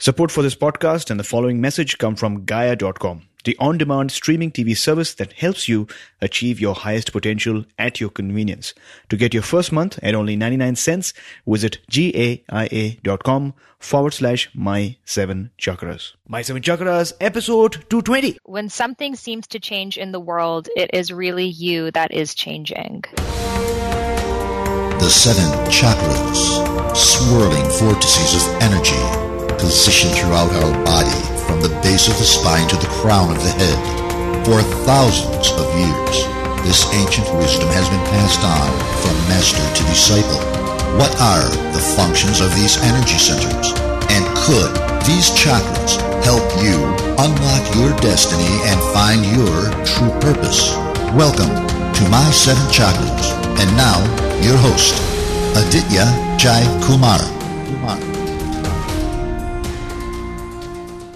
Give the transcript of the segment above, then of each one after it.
Support for this podcast and the following message come from Gaia.com, the on-demand streaming TV service that helps you achieve your highest potential at your convenience. To get your first month at only 99 cents, visit gaia.com forward slash my seven chakras. My seven chakras, episode 220. When something seems to change in the world, it is really you that is changing. The seven chakras, swirling vortices of energy, positioned throughout our body from the base of the spine to the crown of the head. For thousands of years, this ancient wisdom has been passed on from master to disciple. What are the functions of these energy centers? And could these chakras help you unlock your destiny and find your true purpose? Welcome to My Seven Chakras. And now, your host, Aditya Jai Kumar. Kumar.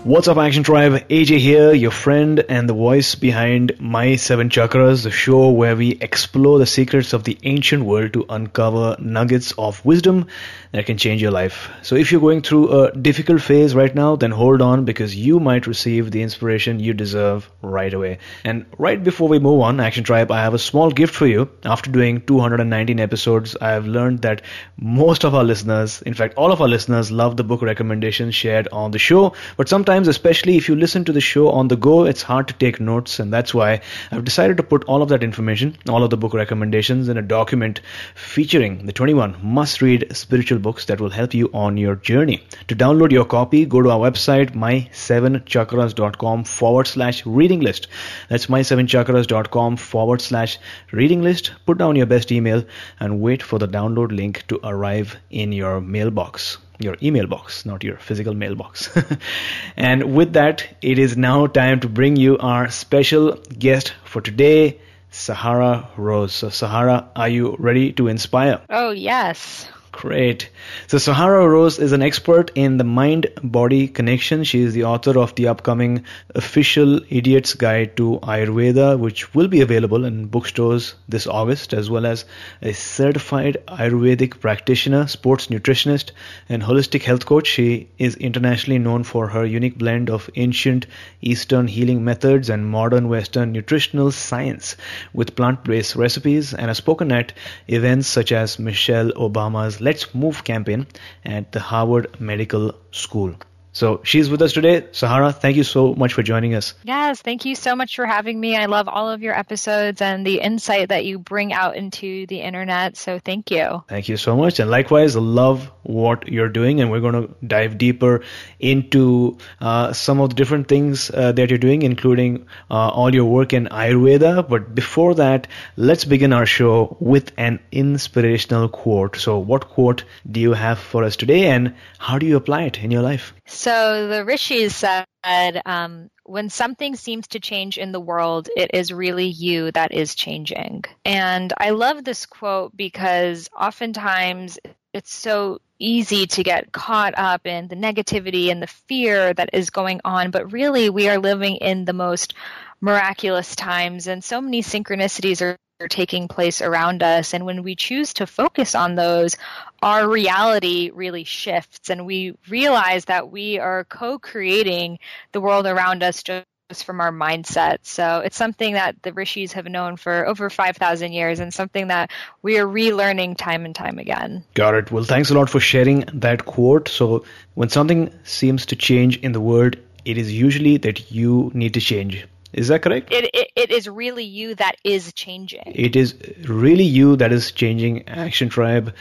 What's up, Action Tribe? AJ here, your friend and the voice behind My Seven Chakras, the show where we explore the secrets of the ancient world to uncover nuggets of wisdom that can change your life. So, if you're going through a difficult phase right now, then hold on because you might receive the inspiration you deserve right away. And right before we move on, Action Tribe, I have a small gift for you. After doing 219 episodes, I have learned that most of our listeners, in fact, all of our listeners, love the book recommendations shared on the show, but sometimes especially if you listen to the show on the go, it's hard to take notes, and that's why I've decided to put all of that information, all of the book recommendations, in a document featuring the 21 must read spiritual books that will help you on your journey. To download your copy, go to our website, my7chakras.com forward slash reading list. That's my7chakras.com forward slash reading list. Put down your best email and wait for the download link to arrive in your mailbox your email box, not your physical mailbox. and with that, it is now time to bring you our special guest for today, Sahara Rose. So, Sahara, are you ready to inspire? Oh, yes. Great. So Sahara Rose is an expert in the mind-body connection. She is the author of the upcoming official Idiot's Guide to Ayurveda, which will be available in bookstores this August, as well as a certified Ayurvedic practitioner, sports nutritionist, and holistic health coach. She is internationally known for her unique blend of ancient Eastern healing methods and modern Western nutritional science with plant-based recipes, and has spoken at events such as Michelle Obama's Let's Move campaign at the Harvard Medical School. So she's with us today. Sahara, thank you so much for joining us. Yes, thank you so much for having me. I love all of your episodes and the insight that you bring out into the internet. So thank you. Thank you so much. And likewise, love what you're doing. And we're going to dive deeper into uh, some of the different things uh, that you're doing, including uh, all your work in Ayurveda. But before that, let's begin our show with an inspirational quote. So, what quote do you have for us today, and how do you apply it in your life? So the rishis said, um, when something seems to change in the world, it is really you that is changing. And I love this quote because oftentimes it's so easy to get caught up in the negativity and the fear that is going on, but really we are living in the most miraculous times and so many synchronicities are are taking place around us. And when we choose to focus on those, our reality really shifts and we realize that we are co creating the world around us just from our mindset. So it's something that the rishis have known for over 5,000 years and something that we are relearning time and time again. Got it. Well, thanks a lot for sharing that quote. So when something seems to change in the world, it is usually that you need to change. Is that correct? It, it, it is really you that is changing. It is really you that is changing Action Tribe.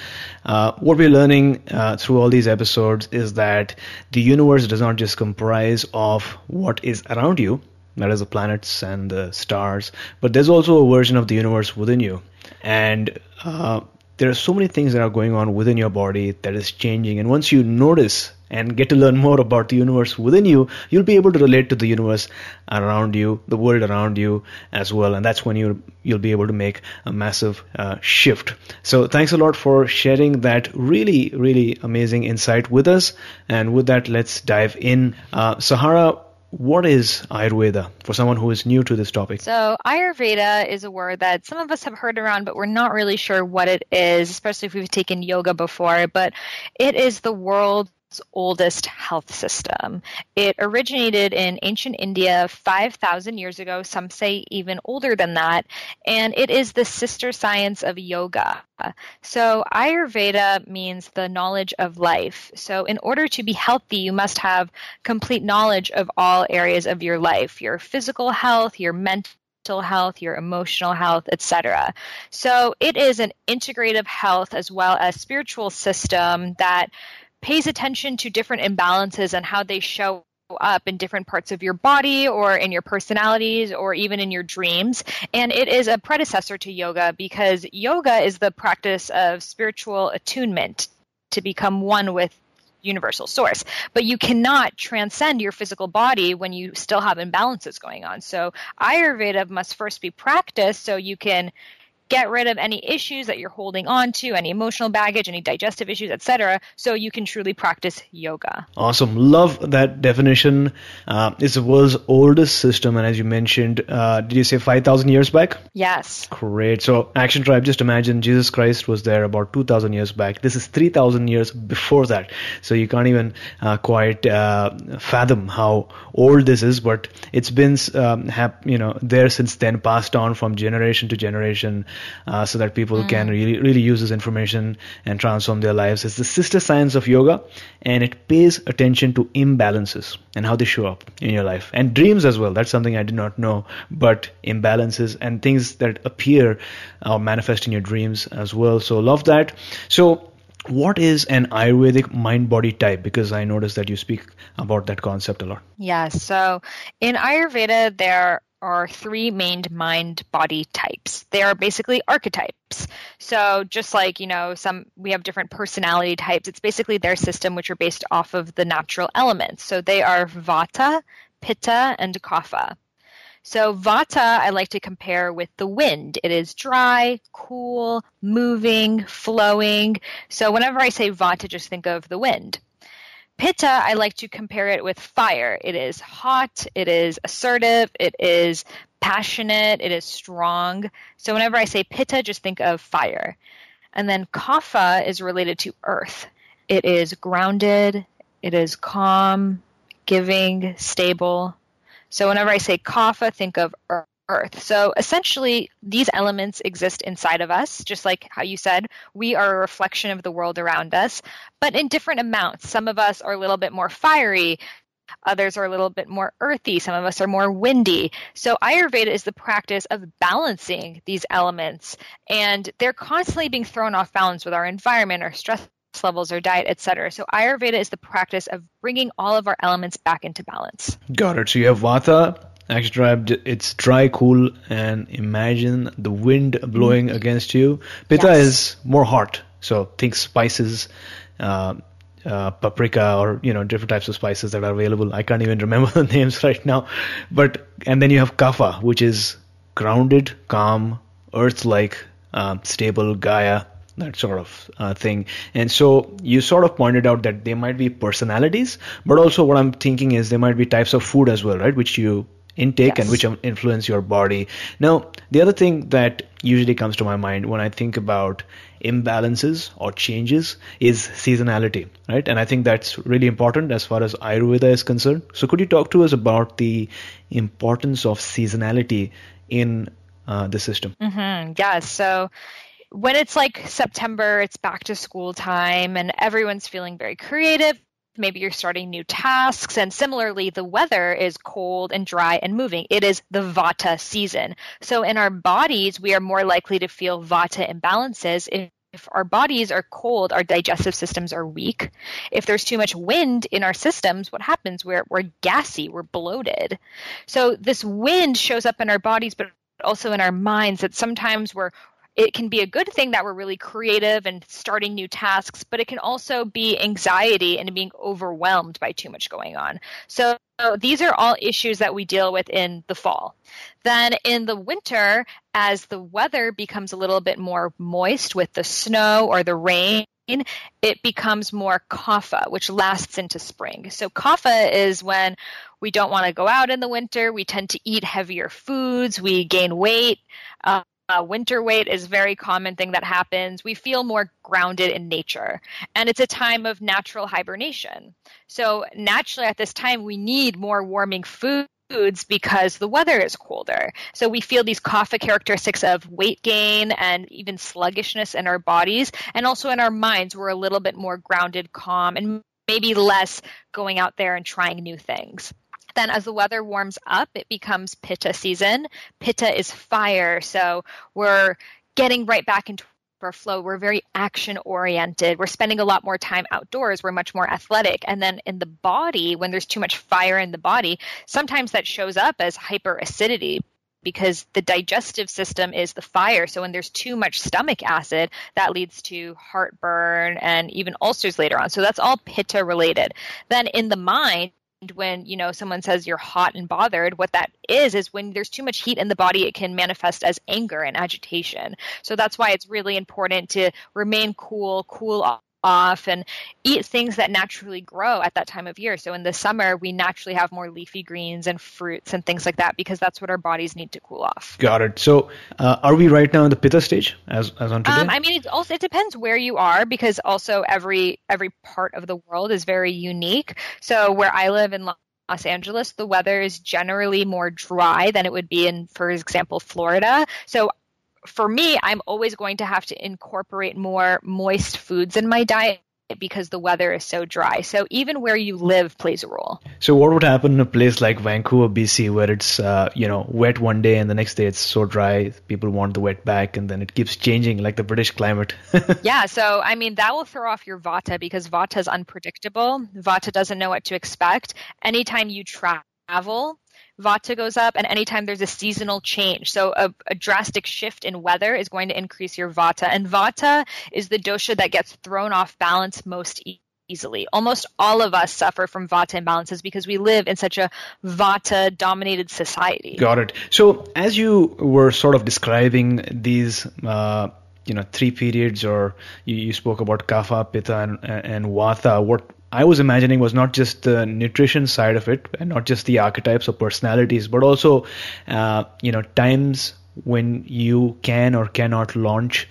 Uh, what we're learning uh, through all these episodes is that the universe does not just comprise of what is around you, that is the planets and the stars, but there's also a version of the universe within you. And uh, there are so many things that are going on within your body that is changing. And once you notice and get to learn more about the universe within you, you'll be able to relate to the universe around you, the world around you as well. And that's when you you'll be able to make a massive uh, shift. So thanks a lot for sharing that really really amazing insight with us. And with that, let's dive in. Uh, Sahara, what is Ayurveda for someone who is new to this topic? So, Ayurveda is a word that some of us have heard around, but we're not really sure what it is, especially if we've taken yoga before. But it is the world's oldest health system. It originated in ancient India 5,000 years ago, some say even older than that, and it is the sister science of yoga. So, Ayurveda means the knowledge of life. So, in order to be healthy, you must have complete knowledge of all areas of your life your physical health, your mental health, your emotional health, etc. So it is an integrative health as well as spiritual system that pays attention to different imbalances and how they show up in different parts of your body or in your personalities or even in your dreams. And it is a predecessor to yoga because yoga is the practice of spiritual attunement to become one with universal source. But you cannot transcend your physical body when you still have imbalances going on. So Ayurveda must first be practiced so you can get rid of any issues that you're holding on to, any emotional baggage, any digestive issues, etc., so you can truly practice yoga. Awesome. Love that definition. Uh, it's the world's oldest system, and as you mentioned, uh, did you say 5,000 years back? Yes. Great. So, Action Tribe, just imagine Jesus Christ was there about 2,000 years back. This is 3,000 years before that. So, you can't even uh, quite uh, fathom how old this is, but it's been um, hap- you know there since then, passed on from generation to generation uh, so that people mm. can really really use this information and transform their lives. It's the sister science of yoga, and it pays attention to imbalances and how they show up in your life and dreams as well. That's something I did not know, but imbalances and things that appear or manifest in your dreams as well. So love that. So what is an ayurvedic mind body type because i noticed that you speak about that concept a lot yeah so in ayurveda there are three main mind body types. They are basically archetypes. So just like, you know, some we have different personality types, it's basically their system which are based off of the natural elements. So they are vata, pitta, and kapha. So vata I like to compare with the wind. It is dry, cool, moving, flowing. So whenever I say vata just think of the wind. Pitta, I like to compare it with fire. It is hot, it is assertive, it is passionate, it is strong. So whenever I say Pitta, just think of fire. And then Kapha is related to earth. It is grounded, it is calm, giving, stable. So whenever I say Kapha, think of earth. So essentially, these elements exist inside of us, just like how you said, we are a reflection of the world around us, but in different amounts. Some of us are a little bit more fiery, Others are a little bit more earthy. Some of us are more windy. So Ayurveda is the practice of balancing these elements, and they're constantly being thrown off balance with our environment, our stress levels, our diet, etc. So Ayurveda is the practice of bringing all of our elements back into balance. Got it. So you have Vata, Tribe, it's dry, cool, and imagine the wind blowing mm against you. Pitta yes. is more hot, so think spices, uh, uh, paprika, or you know different types of spices that are available. I can't even remember the names right now, but and then you have Kapha, which is grounded, calm, earth-like, uh, stable, Gaia, that sort of uh, thing. And so you sort of pointed out that they might be personalities, but also what I'm thinking is they might be types of food as well, right? Which you intake yes. and which influence your body. Now, the other thing that usually comes to my mind when I think about imbalances or changes is seasonality, right? And I think that's really important as far as Ayurveda is concerned. So, could you talk to us about the importance of seasonality in uh, the system? Mm-hmm. Yeah. So, when it's like September, it's back to school time, and everyone's feeling very creative, maybe you're starting new tasks and similarly the weather is cold and dry and moving it is the vata season so in our bodies we are more likely to feel vata imbalances if if our bodies are cold, our digestive systems are weak. If there's too much wind in our systems, what happens? We're, we're gassy, we're bloated. So this wind shows up in our bodies, but also in our minds that sometimes we're it can be a good thing that we're really creative and starting new tasks, but it can also be anxiety and being overwhelmed by too much going on. So these are all issues that we deal with in the fall. Then in the winter, as the weather becomes a little bit more moist with the snow or the rain, it becomes more kapha, which lasts into spring. So kapha is when we don't want to go out in the winter. We tend to eat heavier foods. We gain weight. Uh, uh, winter weight is very common thing that happens. We feel more grounded in nature, and it's a time of natural hibernation. So naturally, at this time, we need more warming food foods because the weather is colder. So we feel these kapha characteristics of weight gain and even sluggishness in our bodies and also in our minds. We're a little bit more grounded, calm, and maybe less going out there and trying new things. Then, as the weather warms up, it becomes pitta season. Pitta is fire, so we're getting right back into our flow. We're very action oriented. We're spending a lot more time outdoors. We're much more athletic. And then in the body, when there's too much fire in the body, sometimes that shows up as hyperacidity because the digestive system is the fire. So when there's too much stomach acid, that leads to heartburn and even ulcers later on. So that's all pitta related. Then in the mind, when you know someone says you're hot and bothered what that is is when there's too much heat in the body it can manifest as anger and agitation. So that's why it's really important to remain cool cool off and eat things that naturally grow at that time of year. So in the summer, we naturally have more leafy greens and fruits and things like that because that's what our bodies need to cool off. Got it. So uh, are we right now in the pitta stage as, as on today? Um, I mean, it also it depends where you are because also every every part of the world is very unique. So where I live in Los Angeles, the weather is generally more dry than it would be in, for example, Florida. So for me, I'm always going to have to incorporate more moist foods in my diet because the weather is so dry. So even where you live plays a role. So what would happen in a place like Vancouver, BC, where it's uh, you know wet one day and the next day it's so dry, people want the wet back, and then it keeps changing like the British climate. yeah. So I mean that will throw off your vata because vata is unpredictable. Vata doesn't know what to expect. Anytime you travel Vata goes up, and anytime there's a seasonal change, so a, a, drastic shift in weather is going to increase your Vata. And Vata is the dosha that gets thrown off balance most e- easily. Almost all of us suffer from Vata imbalances because we live in such a Vata dominated society. Got it. So, as you were sort of describing these. Uh, you know, three periods, or you, you spoke about kapha, pitta, and, and vata. What I was imagining was not just the nutrition side of it, and not just the archetypes or personalities, but also, uh, you know, times when you can or cannot launch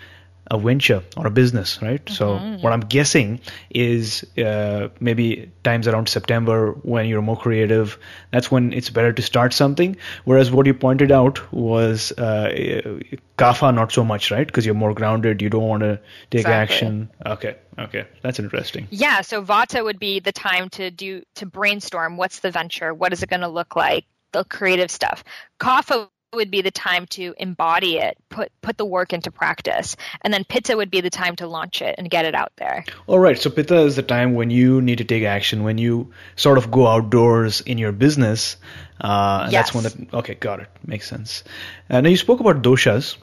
a venture or a business, right? Mm-hmm. So what I'm guessing is uh, maybe times around September when you're more creative. That's when it's better to start something. Whereas what you pointed out was uh, kapha, not so much, right? Because you're more grounded. You don't want to take exactly. action. Okay, okay, that's interesting. Yeah. So Vata would be the time to do to brainstorm. What's the venture? What is it going to look like? The creative stuff. Kapha would be the time to embody it, put put the work into practice, and then Pitta would be the time to launch it and get it out there. All right, so Pitta is the time when you need to take action, when you sort of go outdoors in your business. Uh, and yes. that's when that okay, got it, makes sense. Uh, now you spoke about doshas.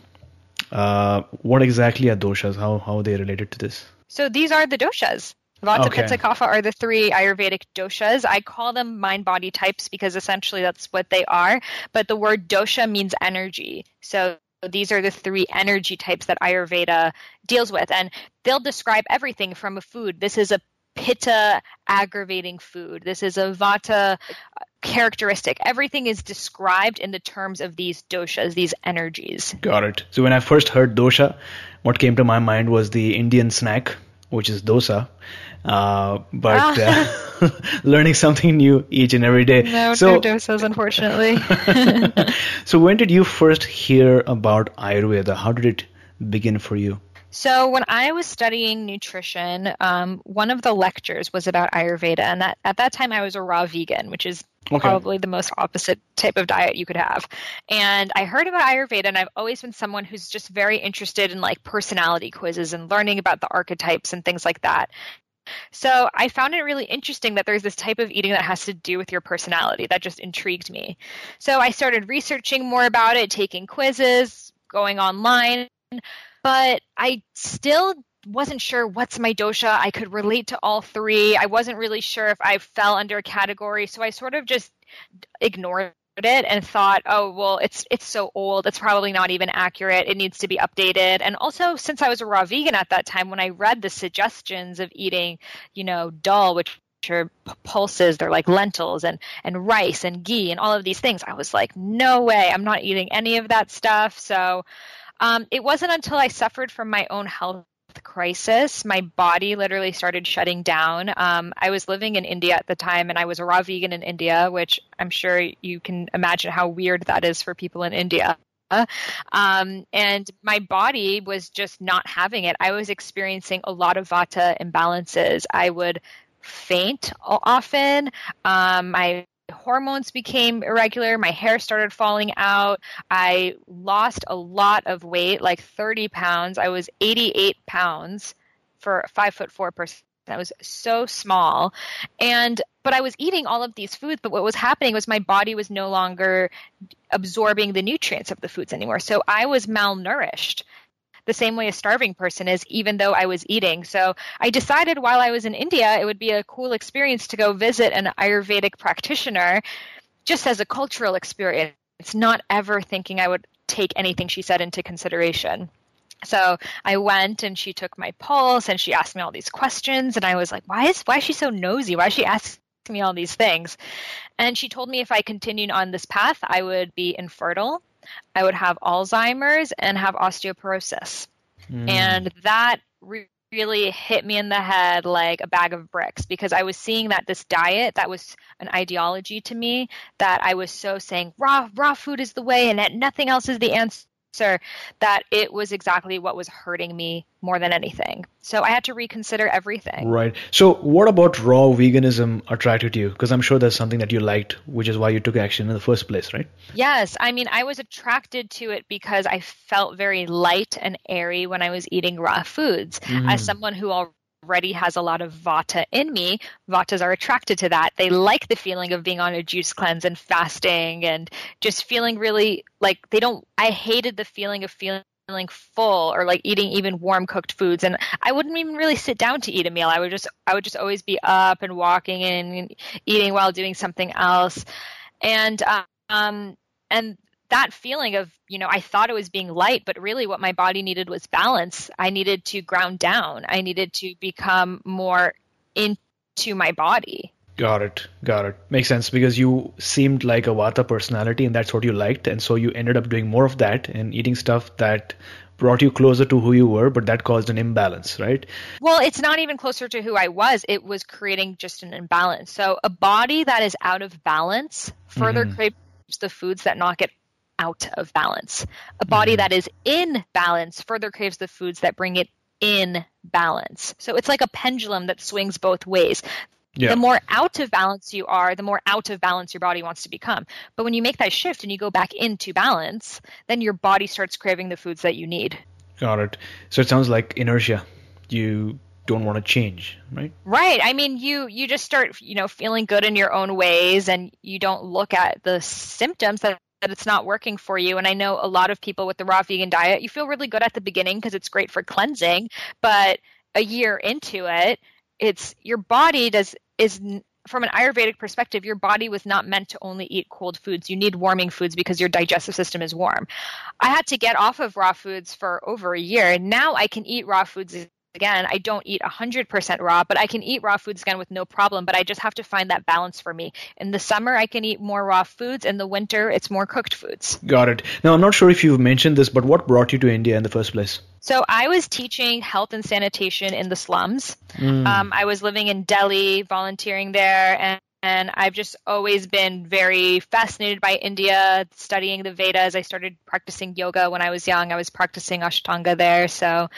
Uh, what exactly are doshas? How how are they related to this? So these are the doshas. Vata, okay. Pitta, Kapha are the three Ayurvedic doshas. I call them mind body types because essentially that's what they are. But the word dosha means energy. So these are the three energy types that Ayurveda deals with. And they'll describe everything from a food. This is a pitta aggravating food. This is a vata characteristic. Everything is described in the terms of these doshas, these energies. Got it. So when I first heard dosha, what came to my mind was the Indian snack, which is dosa. Uh, but ah. uh, learning something new each and every day. No, so, no dosas, unfortunately. so when did you first hear about Ayurveda? How did it begin for you? So when I was studying nutrition, um, one of the lectures was about Ayurveda, and that at that time I was a raw vegan, which is okay. probably the most opposite type of diet you could have. And I heard about Ayurveda, and I've always been someone who's just very interested in like personality quizzes and learning about the archetypes and things like that. So I found it really interesting that there's this type of eating that has to do with your personality. That just intrigued me. So I started researching more about it, taking quizzes, going online, but I still wasn't sure what's my dosha. I could relate to all three. I wasn't really sure if I fell under a category, so I sort of just ignored it and thought, oh well, it's it's so old, it's probably not even accurate. It needs to be updated. And also, since I was a raw vegan at that time, when I read the suggestions of eating, you know, dal, which are pulses, they're like lentils and and rice and ghee and all of these things, I was like, no way, I'm not eating any of that stuff. So Um, it wasn't until I suffered from my own health crisis, my body literally started shutting down. Um, I was living in India at the time, and I was a raw vegan in India, which I'm sure you can imagine how weird that is for people in India. Um, and my body was just not having it. I was experiencing a lot of vata imbalances. I would faint often. Um, my hormones became irregular. My hair started falling out. I lost a lot of weight, like 30 pounds. I was 88 pounds for five foot four person. I was so small. And, but I was eating all of these foods, but what was happening was my body was no longer absorbing the nutrients of the foods anymore. So I was malnourished the same way a starving person is, even though I was eating. So I decided while I was in India, it would be a cool experience to go visit an Ayurvedic practitioner just as a cultural experience, not ever thinking I would take anything she said into consideration. So I went and she took my pulse and she asked me all these questions and I was like, why is why is she so nosy? Why is she asking me all these things? And she told me if I continued on this path, I would be infertile I would have Alzheimer's and have osteoporosis. Mm. And that re- really hit me in the head like a bag of bricks because I was seeing that this diet that was an ideology to me that I was so saying raw raw food is the way and that nothing else is the answer that it was exactly what was hurting me more than anything. So I had to reconsider everything. Right. So what about raw veganism attracted you? Because I'm sure that's something that you liked, which is why you took action in the first place, right? Yes. I mean, I was attracted to it because I felt very light and airy when I was eating raw foods. Mm. As someone who already has a lot of vata in me, vatas are attracted to that. They like the feeling of being on a juice cleanse and fasting and just feeling really like they don't. I hated the feeling of feeling full or like eating even warm cooked foods and i wouldn't even really sit down to eat a meal i would just i would just always be up and walking and eating while doing something else and um and that feeling of, you know, I thought it was being light, but really what my body needed was balance. I needed to ground down. I needed to become more into my body. Got it. Got it. Makes sense because you seemed like a Vata personality and that's what you liked. And so you ended up doing more of that and eating stuff that brought you closer to who you were, but that caused an imbalance, right? Well, it's not even closer to who I was. It was creating just an imbalance. So a body that is out of balance further mm-hmm. craves the foods that knock it out of balance. A body mm-hmm. that is in balance further craves the foods that bring it in balance. So it's like a pendulum that swings both ways. Yeah. The more out of balance you are, the more out of balance your body wants to become. But when you make that shift and you go back into balance, then your body starts craving the foods that you need. Got it. So it sounds like inertia. You don't want to change, right? Right. I mean, you you just start, you know, feeling good in your own ways and you don't look at the symptoms that that it's not working for you. And I know a lot of people with the raw vegan diet, you feel really good at the beginning because it's great for cleansing, but a year into it, it's your body does is from an ayurvedic perspective your body was not meant to only eat cold foods you need warming foods because your digestive system is warm i had to get off of raw foods for over a year now i can eat raw foods again, I don't eat 100% raw, but I can eat raw foods again with no problem. But I just have to find that balance for me. In the summer, I can eat more raw foods. In the winter, it's more cooked foods. Got it. Now, I'm not sure if you've mentioned this, but what brought you to India in the first place? So I was teaching health and sanitation in the slums. Mm. Um, I was living in Delhi, volunteering there, and and I've just always been very fascinated by India, studying the Vedas. I started practicing yoga when I was young. I was practicing Ashtanga there. So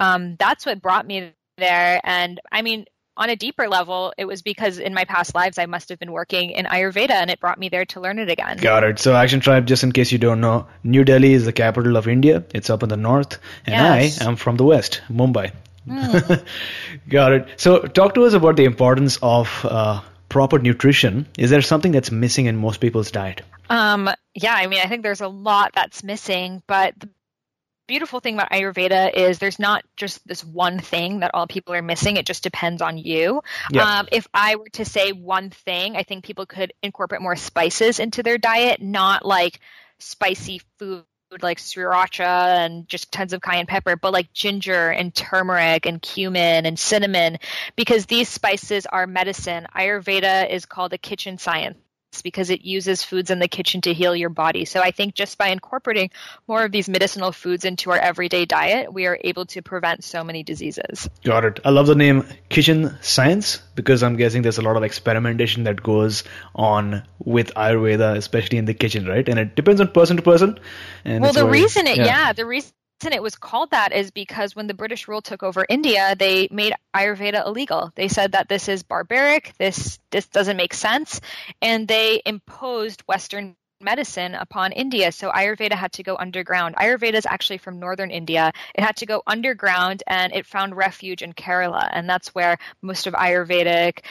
um, that's what brought me there. And I mean, on a deeper level, it was because in my past lives I must have been working in Ayurveda and it brought me there to learn it again. Got it. So, Action Tribe, just in case you don't know, New Delhi is the capital of India. It's up in the north, and yes. I am from the west, Mumbai. Mm. Got it. So, talk to us about the importance of uh, proper nutrition. Is there something that's missing in most people's diet? Um, yeah, I mean, I think there's a lot that's missing, but the beautiful thing about Ayurveda is there's not just this one thing that all people are missing. It just depends on you. Yeah. Um, if I were to say one thing, I think people could incorporate more spices into their diet, not like spicy food like sriracha and just tons of cayenne pepper, but like ginger and turmeric and cumin and cinnamon, because these spices are medicine. Ayurveda is called a kitchen science. Because it uses foods in the kitchen to heal your body. So I think just by incorporating more of these medicinal foods into our everyday diet, we are able to prevent so many diseases. Got it. I love the name Kitchen Science because I'm guessing there's a lot of experimentation that goes on with Ayurveda, especially in the kitchen, right? And it depends on person to person. And well, the reason it, yeah. yeah, the reason it was called that is because when the British rule took over India, they made Ayurveda illegal. They said that this is barbaric, this this doesn't make sense, and they imposed Western medicine upon India. So Ayurveda had to go underground. Ayurveda is actually from northern India. It had to go underground and it found refuge in Kerala. And that's where most of Ayurvedic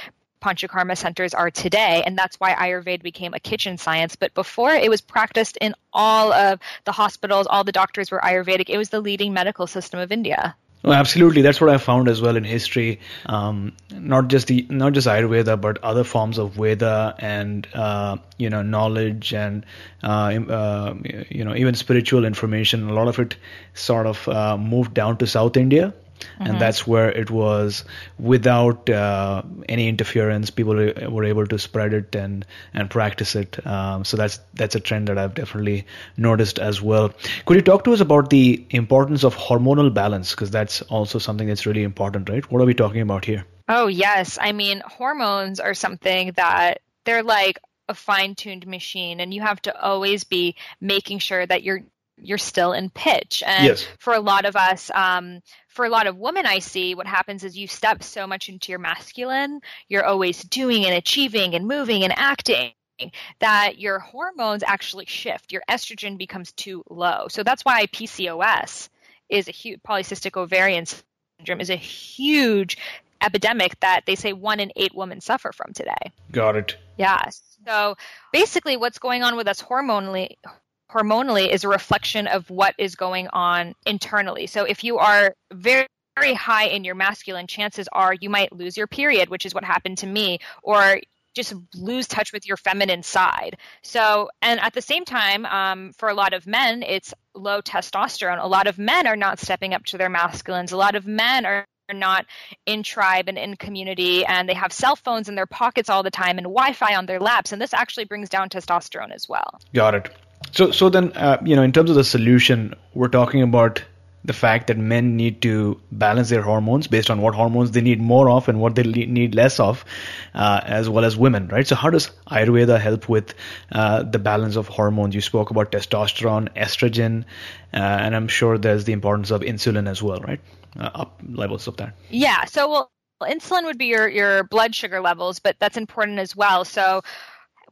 Panchakarma centers are today, and that's why Ayurveda became a kitchen science. But before, it was practiced in all of the hospitals, all the doctors were Ayurvedic. It was the leading medical system of India. Absolutely, that's what I found as well in history. Um, not just the not just Ayurveda, but other forms of Veda and uh, you know knowledge and uh, uh, you know even spiritual information. A lot of it sort of uh, moved down to South India Mm-hmm. and that's where it was without uh, any interference. People were able to spread it and and practice it. Um, so that's that's a trend that I've definitely noticed as well. Could you talk to us about the importance of hormonal balance? Because that's also something that's really important, right? What are we talking about here? Oh yes, I mean hormones are something that they're like a fine-tuned machine and you have to always be making sure that you're you're still in pitch. And yes. for a lot of us, um, for a lot of women I see, what happens is you step so much into your masculine, you're always doing and achieving and moving and acting that your hormones actually shift. Your estrogen becomes too low. So that's why PCOS is a huge polycystic ovarian syndrome is a huge epidemic that they say one in eight women suffer from today. Got it. Yeah. So basically, what's going on with us hormonally hormonally is a reflection of what is going on internally. So if you are very very high in your masculine, chances are you might lose your period, which is what happened to me, or just lose touch with your feminine side. So, and at the same time, um, for a lot of men, it's low testosterone. A lot of men are not stepping up to their masculines. A lot of men are not in tribe and in community and they have cell phones in their pockets all the time and wi-fi on their laps and this actually brings down testosterone as well got it so, so then, uh, you know, in terms of the solution, we're talking about the fact that men need to balance their hormones based on what hormones they need more of and what they need less of, uh, as well as women, right? So, how does Ayurveda help with uh, the balance of hormones? You spoke about testosterone, estrogen, uh, and I'm sure there's the importance of insulin as well, right? Uh, up levels of that. Yeah. So, well, insulin would be your your blood sugar levels, but that's important as well. So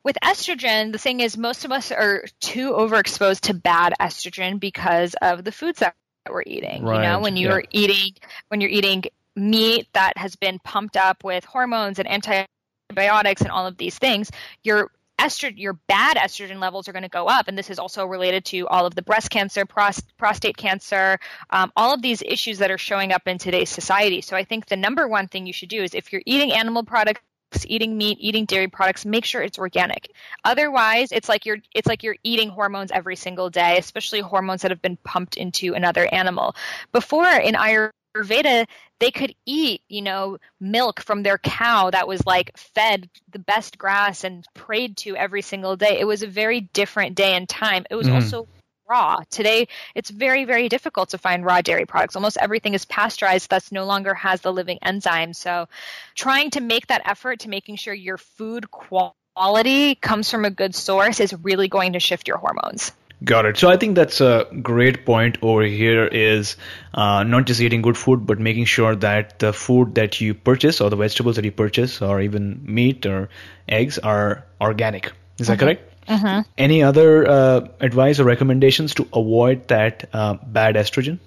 with estrogen, the thing is, most of us are too overexposed to bad estrogen because of the foods that we're eating. Right. You know, when you're yeah. eating when you're eating meat that has been pumped up with hormones and antibiotics and all of these things, your estrogen, your bad estrogen levels are going to go up, and this is also related to all of the breast cancer, prost- prostate cancer, um, all of these issues that are showing up in today's society. So I think the number one thing you should do is if you're eating animal products eating meat, eating dairy products, make sure it's organic. Otherwise, it's like you're it's like you're eating hormones every single day, especially hormones that have been pumped into another animal. Before in Ayurveda, they could eat, you know, milk from their cow that was like fed the best grass and prayed to every single day. It was a very different day and time. It was mm. also raw. Today, it's very, very difficult to find raw dairy products. Almost everything is pasteurized, thus no longer has the living enzymes. So, trying to make that effort to making sure your food quality comes from a good source is really going to shift your hormones. Got it. So I think that's a great point over here is uh, not just eating good food, but making sure that the food that you purchase or the vegetables that you purchase or even meat or eggs are organic. Is that mm-hmm. correct? Mm-hmm. Any other uh, advice or recommendations to avoid that uh, bad estrogen?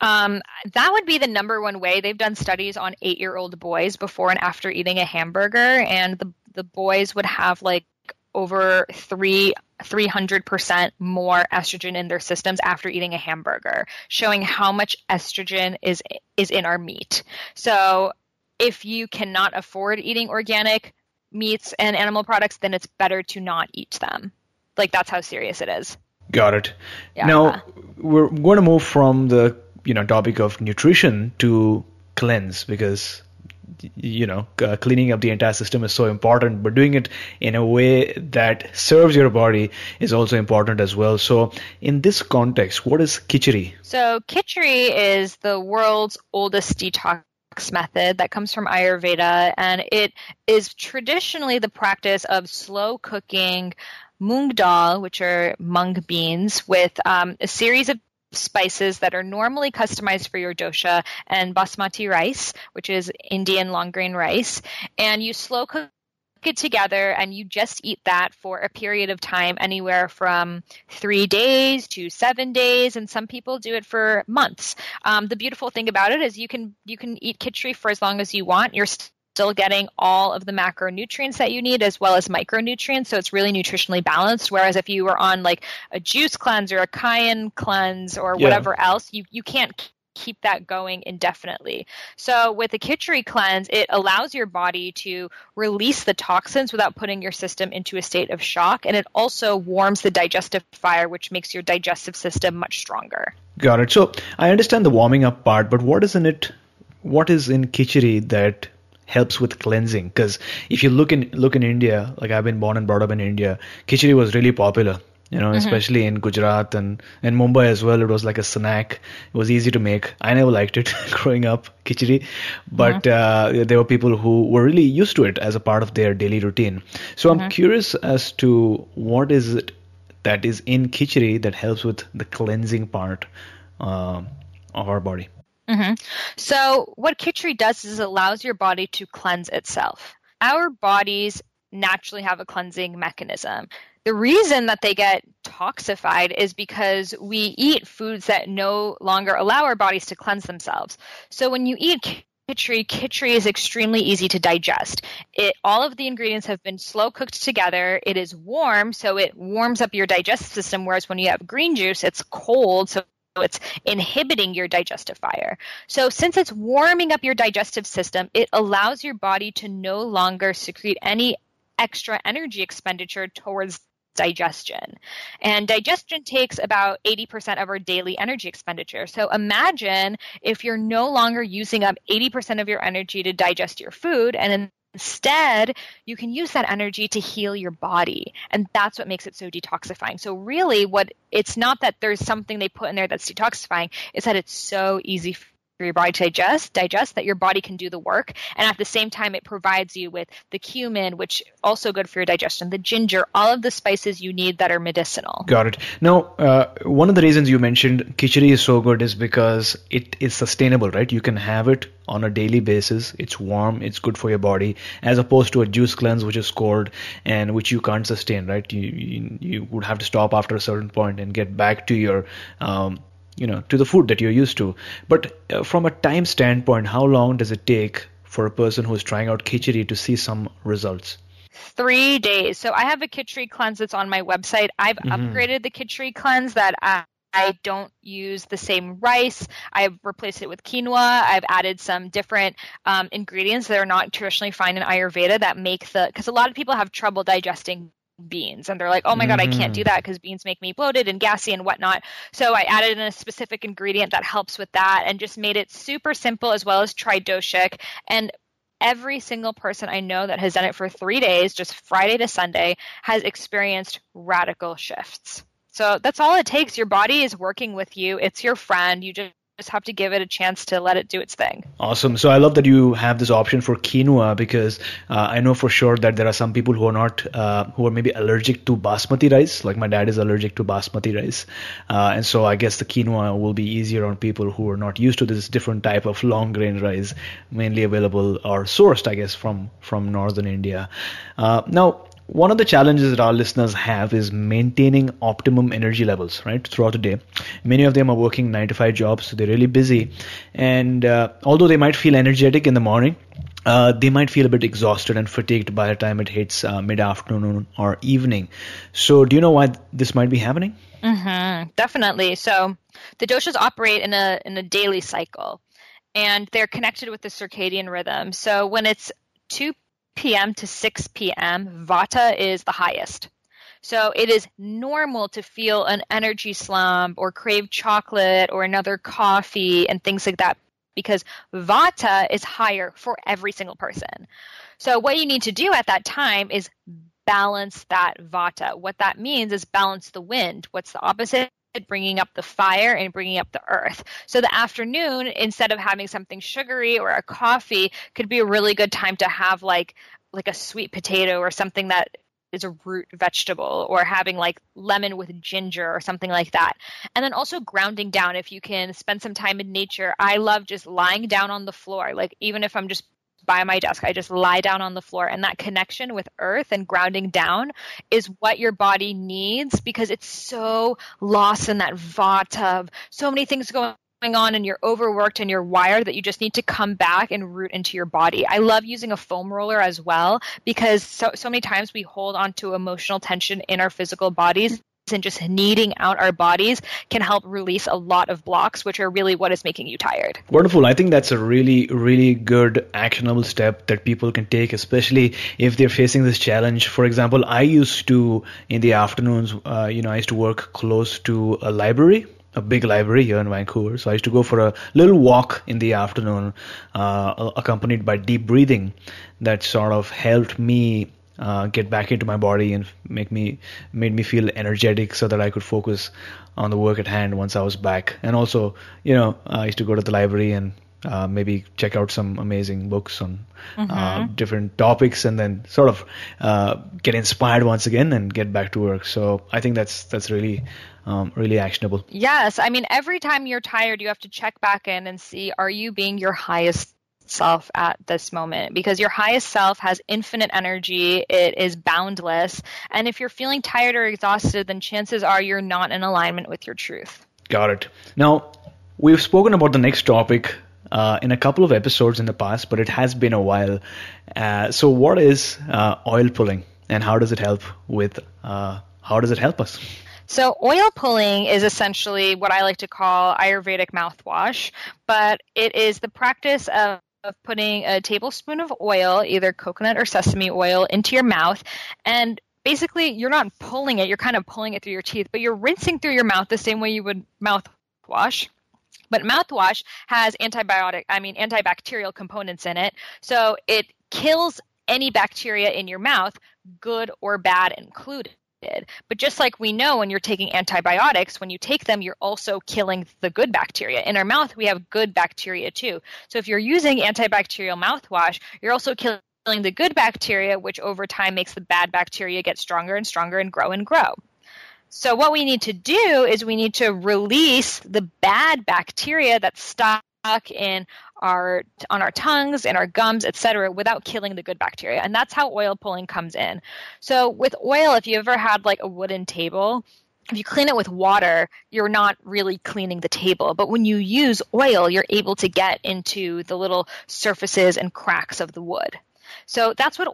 Um, that would be the number one way. They've done studies on eight year old boys before and after eating a hamburger, and the, the boys would have like over three 300% more estrogen in their systems after eating a hamburger, showing how much estrogen is is in our meat. So, if you cannot afford eating organic, meats and animal products, then it's better to not eat them. Like that's how serious it is. Got it. Yeah. Now we're going to move from the you know topic of nutrition to cleanse because you know uh, cleaning up the entire system is so important but doing it in a way that serves your body is also important as well so in this context what is khichdi so khichdi is the world's oldest detox method that comes from ayurveda and it is traditionally the practice of slow cooking mung dal, which are mung beans, with um, a series of spices that are normally customized for your dosha and basmati rice, which is Indian long grain rice, and you slow cook it together and you just eat that for a period of time anywhere from three days to seven days and some people do it for months um, the beautiful thing about it is you can you can eat khichdi for as long as you want you're st- still getting all of the macronutrients that you need as well as micronutrients. So it's really nutritionally balanced. Whereas if you were on like a juice cleanse or a cayenne cleanse or whatever else, you, you can't keep that going indefinitely. So with the Khichdi cleanse, it allows your body to release the toxins without putting your system into a state of shock. And it also warms the digestive fire, which makes your digestive system much stronger. Got it. So I understand the warming up part, but what is in it? What is in Khichdi that helps with cleansing because if you look in look in India, like I've been born and brought up in India, khichdi was really popular. You know, mm-hmm. especially in Gujarat and in Mumbai as well. It was like a snack. It was easy to make. I never liked it growing up, khichdi, but mm-hmm. uh, there were people who were really used to it as a part of their daily routine. So mm-hmm. I'm curious as to what is it that is in khichdi that helps with the cleansing part uh, of our body. Mm-hmm. So, what Khichdi does is it allows your body to cleanse itself. Our bodies naturally have a cleansing mechanism. The reason that they get toxified is because we eat foods that no longer allow our bodies to cleanse themselves. So, when you eat Khichdi, khichdi is extremely easy to digest. It all of the ingredients have been slow cooked together. It is warm, so it warms up your digestive system. Whereas when you have green juice, it's cold, so it's inhibiting your digestive fire. So, since it's warming up your digestive system, it allows your body to no longer secrete any extra energy expenditure towards digestion. And digestion takes about 80% of our daily energy expenditure. So imagine if you're no longer using up 80% of your energy to digest your food and Instead, you can use that energy to heal your body. And that's what makes it so detoxifying. So, really, what it's not that there's something they put in there that's detoxifying, it's that it's so easy your body to digest, digest that your body can do the work. And at the same time, it provides you with the cumin, which also good for your digestion, the ginger, all of the spices you need that are medicinal. Got it. Now, uh, one of the reasons you mentioned khichdi is so good is because it is sustainable, right? You can have it on a daily basis. It's warm, it's good for your body, as opposed to a juice cleanse, which is cold and which you can't sustain, right? You, you, you would have to stop after a certain point and get back to your um, you know to the food that you're used to but uh, from a time standpoint how long does it take for a person who's trying out khichdi to see some results three days so i have a khichdi cleanse that's on my website i've mm-hmm. upgraded the khichdi cleanse that I, I don't use the same rice. I've replaced it with quinoa. I've added some different um, ingredients that are not traditionally found in Ayurveda that make the because a lot of people have trouble digesting beans. And they're like oh my god i can't do mm. that because beans make me bloated and gassy and whatnot. So i added in a specific ingredient that helps with that and just made it super simple as well as tridoshic and every single person i know that has done it for three days just friday to sunday has experienced radical shifts. So that's all it takes. Your body is working with you. It's your friend. You just just have to give it a chance to let it do its thing. Awesome. So I love that you have this option for quinoa because uh, I know for sure that there are some people who are not, uh, who are maybe allergic to basmati rice. Like my dad is allergic to basmati rice. Uh, and so I guess the quinoa will be easier on people who are not used to this different type of long grain rice, mainly available or sourced, I guess, from, from northern India. Uh, now, one of the challenges that our listeners have is maintaining optimum energy levels right throughout the day many of them are working 9 to 5 jobs so they're really busy and uh, although they might feel energetic in the morning uh, they might feel a bit exhausted and fatigued by the time it hits uh, mid afternoon or evening. So, do you know why this might be happening? Mm-hmm, definitely. So, the doshas operate in a in a daily cycle, and they're connected with the circadian rhythm. So, when it's 2 p.m. to 6 p.m., Vata is the highest. So it is normal to feel an energy slump or crave chocolate or another coffee and things like that because vata is higher for every single person. So what you need to do at that time is balance that vata. What that means is balance the wind. What's the opposite? Bringing up the fire and bringing up the earth. So the afternoon, instead of having something sugary or a coffee, could be a really good time to have like like a sweet potato or something that is a root vegetable or having like lemon with ginger or something like that. And then also grounding down if you can spend some time in nature. I love just lying down on the floor. Like even if I'm just by my desk. I just lie down on the floor. And that connection with earth and grounding down is what your body needs because it's so lost in that vata of so many things going on and you're overworked and you're wired that you just need to come back and root into your body. I love using a foam roller as well because so so many times we hold on to emotional tension in our physical bodies and just kneading out our bodies can help release a lot of blocks, which are really what is making you tired. Wonderful. I think that's a really, really good actionable step that people can take, especially if they're facing this challenge. For example, I used to, in the afternoons, uh, you know, I used to work close to a library a big library here in Vancouver. So I used to go for a little walk in the afternoon, uh, accompanied by deep breathing. That sort of helped me uh, get back into my body and make me made me feel energetic so that I could focus on the work at hand once I was back. And also, you know, I used to go to the library and uh, maybe check out some amazing books on uh, mm-hmm. uh, different topics, and then sort of uh, get inspired once again and get back to work. So I think that's that's really um, really actionable. Yes, I mean every time you're tired, you have to check back in and see: Are you being your highest self at this moment because your highest self has infinite energy, it is boundless. And if you're feeling tired or exhausted, then chances are you're not in alignment with your truth. Got it. Now, we've spoken about the next topic uh, in a couple of episodes in the past, but it has been a while. Uh, so, what is uh, oil pulling, and how does it help with? Uh, how does it help us? So, oil pulling is essentially what I like to call Ayurvedic mouthwash, but it is the practice of of putting a tablespoon of oil, either coconut or sesame oil, into your mouth and basically you're not pulling it, you're kind of pulling it through your teeth, but you're rinsing through your mouth the same way you would mouthwash. But mouthwash has antibiotic, I mean antibacterial components in it. So it kills any bacteria in your mouth, good or bad included. But just like we know when you're taking antibiotics, when you take them, you're also killing the good bacteria. In our mouth, we have good bacteria too. So if you're using antibacterial mouthwash, you're also killing the good bacteria, which over time makes the bad bacteria get stronger and stronger and grow and grow. So what we need to do is we need to release the bad bacteria that's stuck in our on our tongues and our gums, etc., without killing the good bacteria. And that's how oil pulling comes in. So with oil, if you ever had like a wooden table, if you clean it with water, you're not really cleaning the table. But when you use oil, you're able to get into the little surfaces and cracks of the wood. So that's what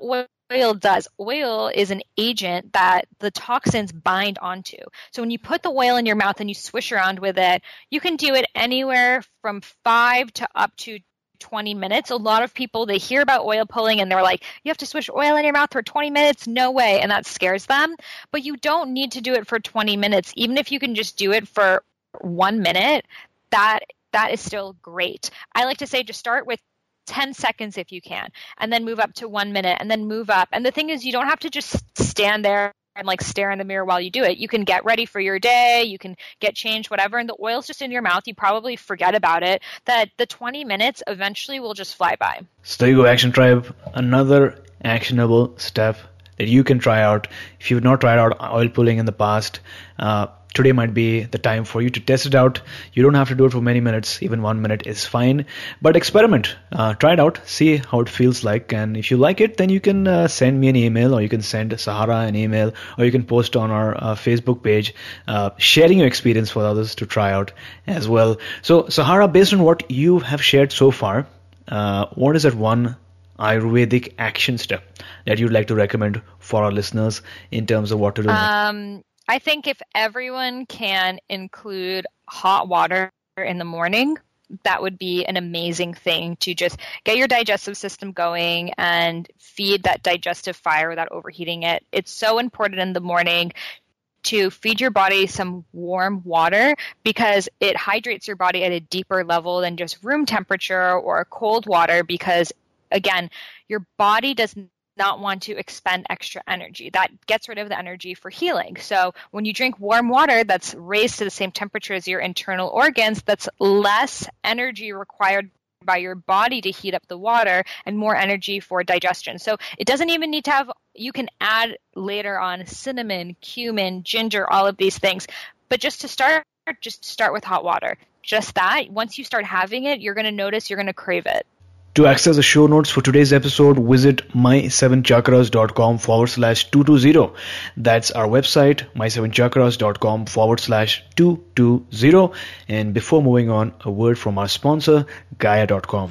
oil does. Oil is an agent that the toxins bind onto. So when you put the oil in your mouth and you swish around with it, you can do it anywhere from five to up to 20 minutes. A lot of people they hear about oil pulling and they're like, "You have to swish oil in your mouth for 20 minutes?" No way, and that scares them. But you don't need to do it for 20 minutes. Even if you can just do it for 1 minute, that that is still great. I like to say just start with 10 seconds if you can, and then move up to one minute, and then move up. And the thing is, you don't have to just stand there and like stare in the mirror while you do it. You can get ready for your day, you can get changed, whatever, and the oil's just in your mouth. You probably forget about it. That the 20 minutes eventually will just fly by. So there you go, Action Tribe. Another actionable step that you can try out if you've not tried out oil pulling in the past. Uh, today might be the time for you to test it out. You don't have to do it for many minutes, even one minute is fine. But experiment, uh, try it out, see how it feels like, and if you like it, then you can uh, send me an email, or you can send Sahara an email, or you can post on our uh, Facebook page, uh, sharing your experience for others to try out as well. So, Sahara, based on what you have shared so far, uh, what is that one Ayurvedic action step that you'd like to recommend for our listeners in terms of what to do? Um, I think if everyone can include hot water in the morning, that would be an amazing thing to just get your digestive system going and feed that digestive fire without overheating it. It's so important in the morning to feed your body some warm water because it hydrates your body at a deeper level than just room temperature or cold water because again your body does not want to expend extra energy. That gets rid of the energy for healing. So when you drink warm water that's raised to the same temperature as your internal organs, that's less energy required by your body to heat up the water and more energy for digestion. So it doesn't even need to have, you can add later on cinnamon, cumin, ginger, all of these things. But just to start, just start with hot water. Just that. Once you start having it, you're going to notice you're going to crave it. To access the show notes for today's episode, visit my7chakras.com forward slash 220. That's our website, my7chakras.com forward slash 220. And before moving on, a word from our sponsor, Gaia.com.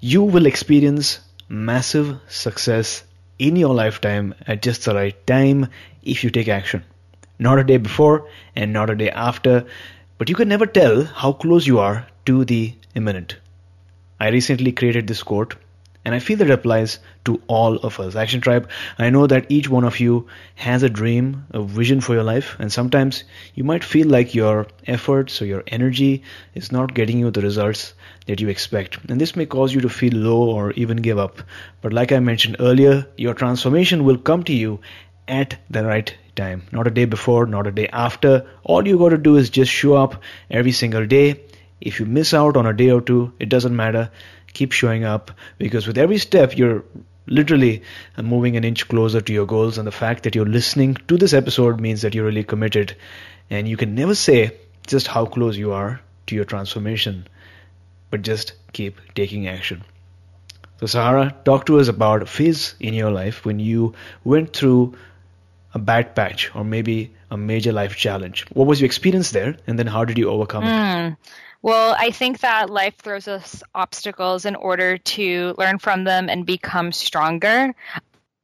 you will experience massive success in your lifetime at just the right time if you take action. Not a day before and not a day after, but you can never tell how close you are to the imminent. I recently created this quote and I feel that applies to all of us. Action Tribe, I know that each one of you has a dream, a vision for your life, and sometimes you might feel like your efforts or your energy is not getting you the results that you expect. And this may cause you to feel low or even give up. But like I mentioned earlier, your transformation will come to you at the right time. Not a day before, not a day after. All you got to do is just show up every single day. If you miss out on a day or two, it doesn't matter. Keep showing up because with every step, you're literally moving an inch closer to your goals. And the fact that you're listening to this episode means that you're really committed. And you can never say just how close you are to your transformation but just keep taking action. So, Sahara, talk to us about a phase in your life when you went through a bad patch or maybe a major life challenge. What was your experience there, and then how did you overcome mm. it? Hmm. Well, I think that life throws us obstacles in order to learn from them and become stronger.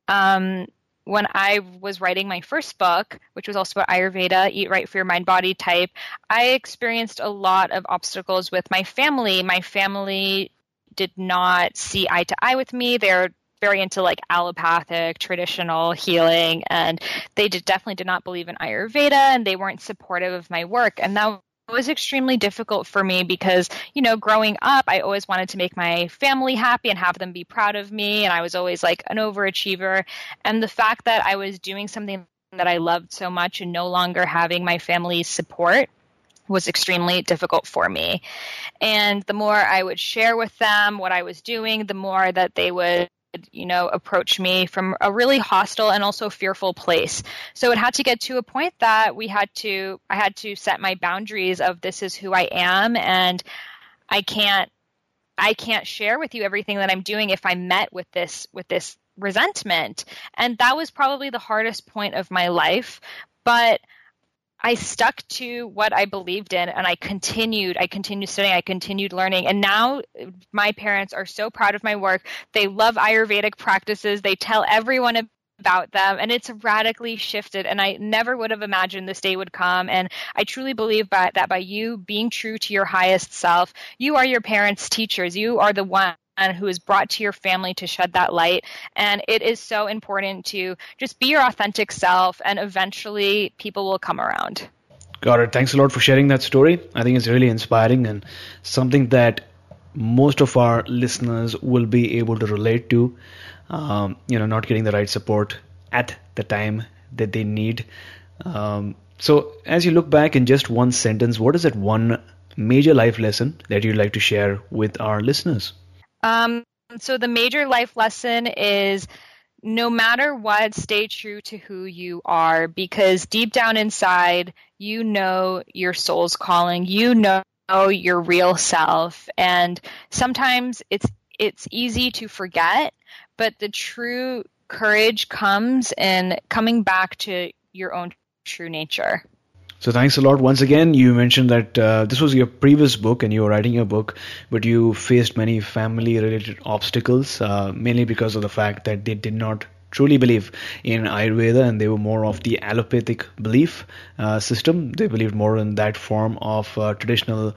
Um, when I was writing my first book, which was also about Ayurveda, Eat Right for Your Mind Body Type, I experienced a lot of obstacles with my family. My family did not see eye to eye with me. They're very into like allopathic traditional healing and they did, definitely did not believe in ayurveda and they weren't supportive of my work and that was extremely difficult for me because, you know, growing up, I always wanted to make my family happy and have them be proud of me. And I was always like an overachiever. And the fact that I was doing something that I loved so much and no longer having my family's support was extremely difficult for me. And the more I would share with them what I was doing, the more that they would you know, approach me from a really hostile and also fearful place. So it had to get to a point that we had to, I had to set my boundaries of this is who I am and I can't, I can't share with you everything that I'm doing if I'm met with this, with this resentment. And that was probably the hardest point of my life. But I stuck to what I believed in and I continued, I continued studying, I continued learning. And now my parents are so proud of my work. They love Ayurvedic practices. They tell everyone about them and it's radically shifted and i never would have imagined this day would come and i truly believe by, that by you being true to your highest self you are your parents teachers you are the one and who is brought to your family to shed that light. And it is so important to just be your authentic self, and eventually people will come around. Got it. Thanks a lot for sharing that story. I think it's really inspiring and something that most of our listeners will be able to relate to. Um, you know, not getting the right support at the time that they need. Um, so, as you look back in just one sentence, what is that one major life lesson that you'd like to share with our listeners? Um, so, the major life lesson is no matter what, stay true to who you are because deep down inside, you know your soul's calling. You know your real self. And sometimes it's it's easy to forget, but the true courage comes in coming back to your own true nature. So thanks a lot. Once again, you mentioned that uh, this was your previous book and you were writing your book, but you faced many family-related obstacles, uh, mainly because of the fact that they did not truly believe in Ayurveda and they were more of the allopathic belief uh, system. They believed more in that form of uh, traditional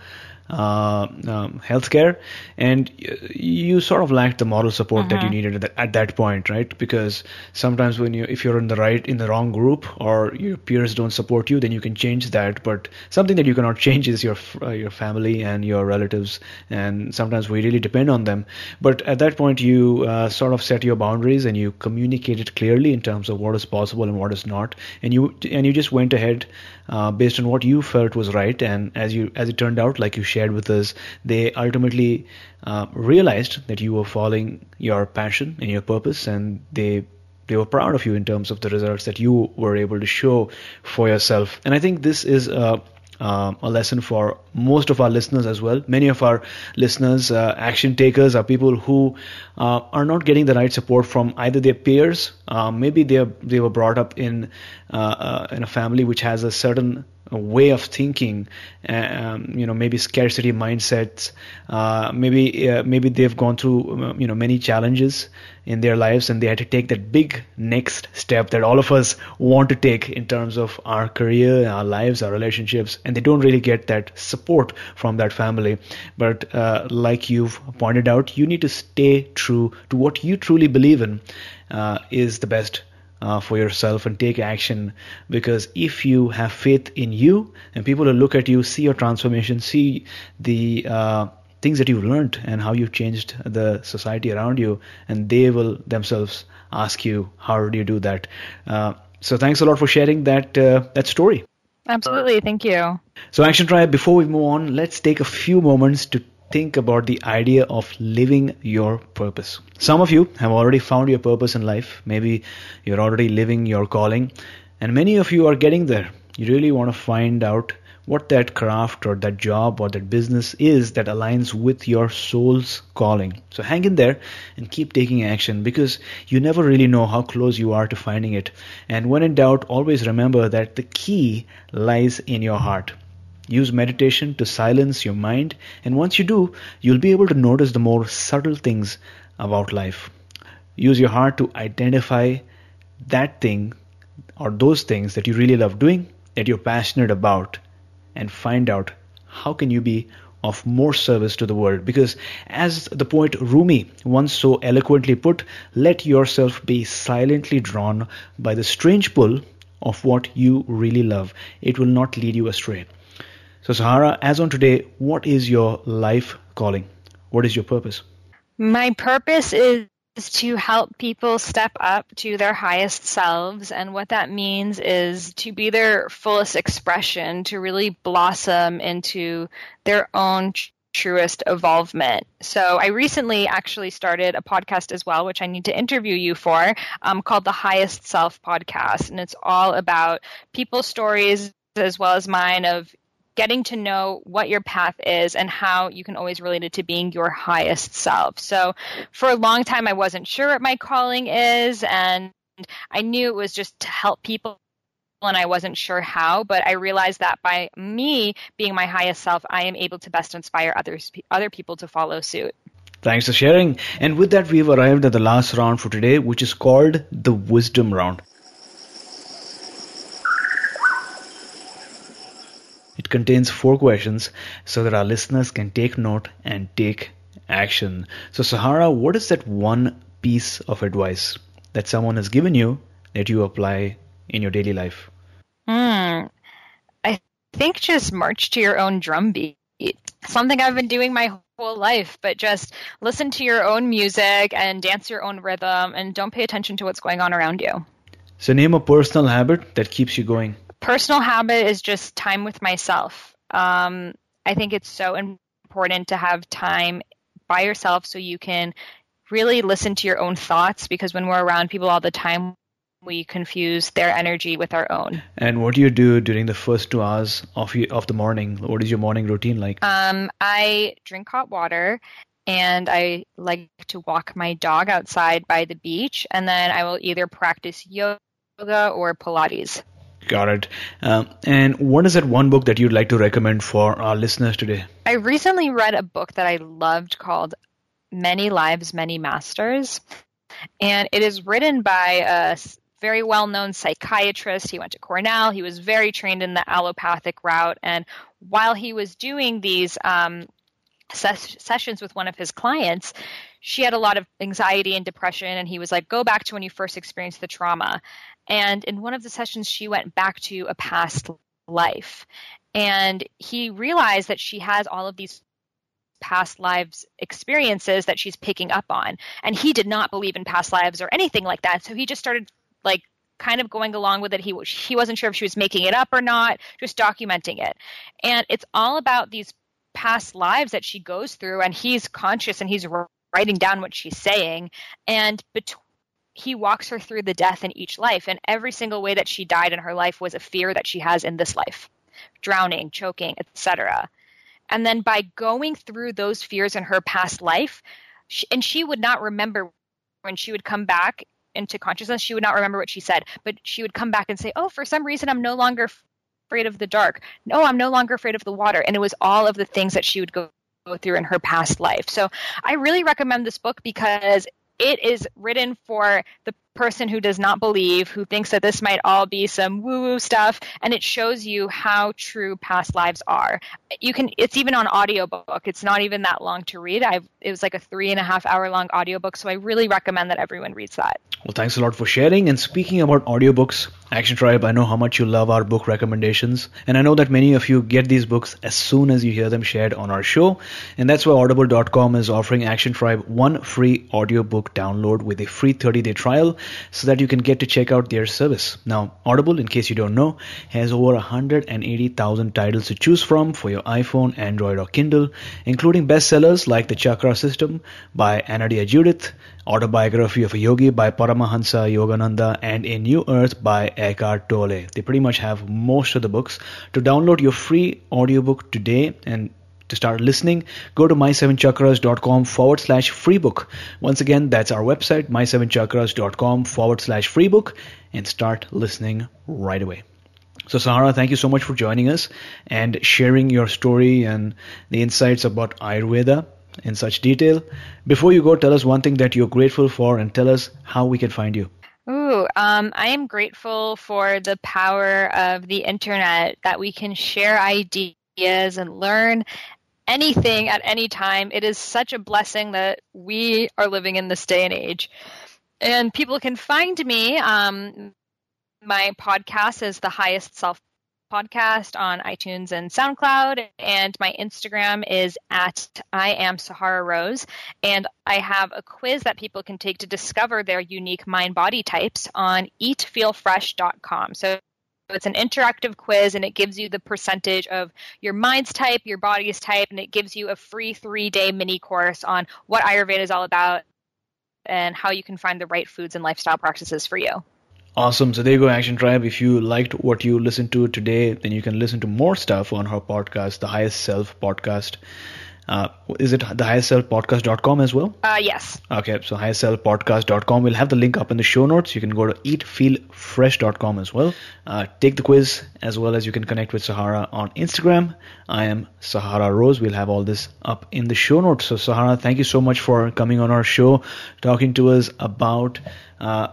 uh, um, healthcare, and you sort of lacked the moral support that you mm-hmm. needed at that, at that point, right? Because sometimes when you, if you're in the right, in the wrong group, or your peers don't support you, then you can change that. But something that you cannot change is your uh, your family and your relatives, and sometimes we really depend on them. But at that point, you uh, sort of set your boundaries and you communicated clearly in terms of what is possible and what is not, and you and you just went ahead uh, based on what you felt was right. And as you as it turned out, like you shared with us, they ultimately uh, realized that you were following your passion and your purpose, and they they were proud of you in terms of the results that you were able to show for yourself. And I think this is a um, a lesson for most of our listeners as well. Many of our listeners, uh, action takers, are people who uh, are not getting the right support from either their peers. Uh, maybe they they were brought up in uh, uh, in a family which has a certain way of thinking, um, you know, maybe scarcity mindsets. Uh, maybe uh, maybe they've gone through you know many challenges in their lives, and they had to take that big next step that all of us want to take in terms of our career, our lives, our relationships, and they don't really get that support from that family. But uh, like you've pointed out, you need to stay true to what you truly believe in uh, is the best uh, for yourself and take action. Because if you have faith in you and people will look at you see your transformation see the uh, things that you've learned and how you've changed the society around you and they will themselves ask you how did you do that? Uh, so thanks a lot for sharing that uh, that story. Absolutely. Thank you. So action tribe before we move on let's take a few moments to think about the idea of living your purpose. Some of you have already found your purpose in life. Maybe you're already living your calling, and many of you are getting there. You really want to find out what that craft or that job or that business is that aligns with your soul's calling. So hang in there and keep taking action because you never really know how close you are to finding it. And when in doubt, always remember that the key lies in your heart. Use meditation to silence your mind, and once you do, you'll be able to notice the more subtle things about life. Use your heart to identify that thing or those things that you really love doing, that you're passionate about, and find out how can you be of more service to the world. Because as the poet Rumi once so eloquently put let yourself be silently drawn by the strange pull of what you really love. It will not lead you astray so, Sahara, as on today, what is your life calling? What is your purpose? My purpose is to help people step up to their highest selves. And what that means is to be their fullest expression, to really blossom into their own truest evolvement. So I recently actually started a podcast as well, which I need to interview you for, um, called the Highest Self Podcast. And it's all about people's stories as well as mine of getting to know what your path is and how you can always relate it to being your highest self. So for a long time, I wasn't sure what my calling is, and I knew it was just to help people. And I wasn't sure how, but I realized that by me being my highest self, I am able to best inspire others, other people to follow suit. Thanks for sharing. And with that, we've arrived at the last round for today, which is called the Wisdom Round. It contains four questions so that our listeners can take note and take action. So, Sahara, what is that one piece of advice that someone has given you that you apply in your daily life? Hmm. I think just march to your own drum beat. Something I've been doing my whole life, but just listen to your own music and dance your own rhythm and don't pay attention to what's going on around you. So, name a personal habit that keeps you going. Personal habit is just time with myself. Um, I think it's so important to have time by yourself so you can really listen to your own thoughts because when we're around people all the time, we confuse their energy with our own. And what do you do during the first two hours of you, of the morning? What is your morning routine like? Um, I drink hot water, and I like to walk my dog outside by the beach, and then I will either practice yoga or Pilates. Got it. Um, and what is that one book that you'd like to recommend for our listeners today? I recently read a book that I loved called Many Lives, Many Masters. And it is written by a very well known psychiatrist. He went to Cornell. He was very trained in the allopathic route. And while he was doing these um, ses- sessions with one of his clients, she had a lot of anxiety and depression. And he was like, go back to when you first experienced the trauma. And in one of the sessions, she went back to a past life. And he realized that she has all of these past lives experiences that she's picking up on. And he did not believe in past lives or anything like that. So he just started like kind of going along with it. He he wasn't sure if she was making it up or not, just documenting it. And it's all about these past lives that she goes through and he's conscious and he's writing down what she's saying and between he walks her through the death in each life and every single way that she died in her life was a fear that she has in this life drowning choking etc and then by going through those fears in her past life, she, and she would not remember when she would come back into consciousness, she would not remember what she said, but she would come back and say, Oh, for some reason, I'm no longer afraid of the dark. No, I'm no longer afraid of the water. And it was all of the things that she would go, go through in her past life. So I really recommend this book because it is written for the person who does not believe, who thinks that this might all be some woo woo stuff, and it shows you how true past lives are. You can, it's even on audiobook. It's not even that long to read. I, it was like a three and a half hour long audiobook, so I really recommend that everyone reads that. Well, thanks a lot for sharing. And speaking about audiobooks, Action Tribe, I know how much you love our book recommendations, and I know that many of you get these books as soon as you hear them shared on our show, and that's why Audible.com is offering Action Tribe one free audiobook download with a free 30 day trial so that you can get to check out their service. Now, Audible, in case you don't know, has over 180,000 titles to choose from for your iPhone, Android, or Kindle, including bestsellers like The Chakra System by Anodea Judith, Autobiography of a Yogi by Paramahansa Yogananda, and A New Earth by Eckhart Tolle. They pretty much have most of the books. To download your free audiobook today and to start listening, go to my7chakras.com forward slash free book. Once again, that's our website, my7chakras.com forward slash free book, and start listening right away. So, Sahara, thank you so much for joining us and sharing your story and the insights about Ayurveda in such detail. Before you go, tell us one thing that you're grateful for and tell us how we can find you. Ooh, um, I am grateful for the power of the internet that we can share ideas and learn anything at any time. It is such a blessing that we are living in this day and age. And people can find me. Um, my podcast is the highest self podcast on iTunes and SoundCloud, and my Instagram is at I am Sahara Rose. And I have a quiz that people can take to discover their unique mind body types on eatfeelfresh.com. So it's an interactive quiz and it gives you the percentage of your mind's type, your body's type, and it gives you a free three day mini course on what Ayurveda is all about and how you can find the right foods and lifestyle practices for you. Awesome. So there you go, Action Tribe. If you liked what you listened to today, then you can listen to more stuff on her podcast, the Highest Self podcast. Uh, is it the highestselfpodcast.com as well? Uh, yes. Okay, so highestselfpodcast.com. We'll have the link up in the show notes. You can go to eatfeelfresh.com as well. Uh, take the quiz as well as you can connect with Sahara on Instagram. I am Sahara Rose. We'll have all this up in the show notes. So, Sahara, thank you so much for coming on our show, talking to us about. Uh,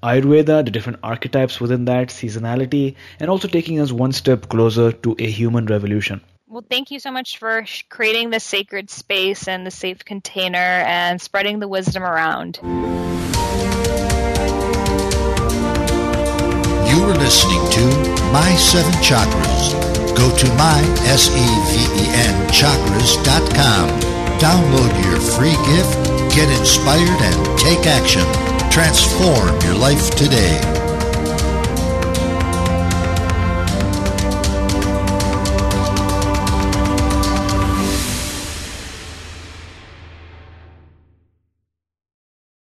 Ayurveda, the different archetypes within that, seasonality, and also taking us one step closer to a human revolution. Well, thank you so much for creating the sacred space and the safe container and spreading the wisdom around. You are listening to My Seven Chakras Go to my, S-E-V-E-N, chakras.com. Download your free gift, get inspired, and take action. Transform your life today.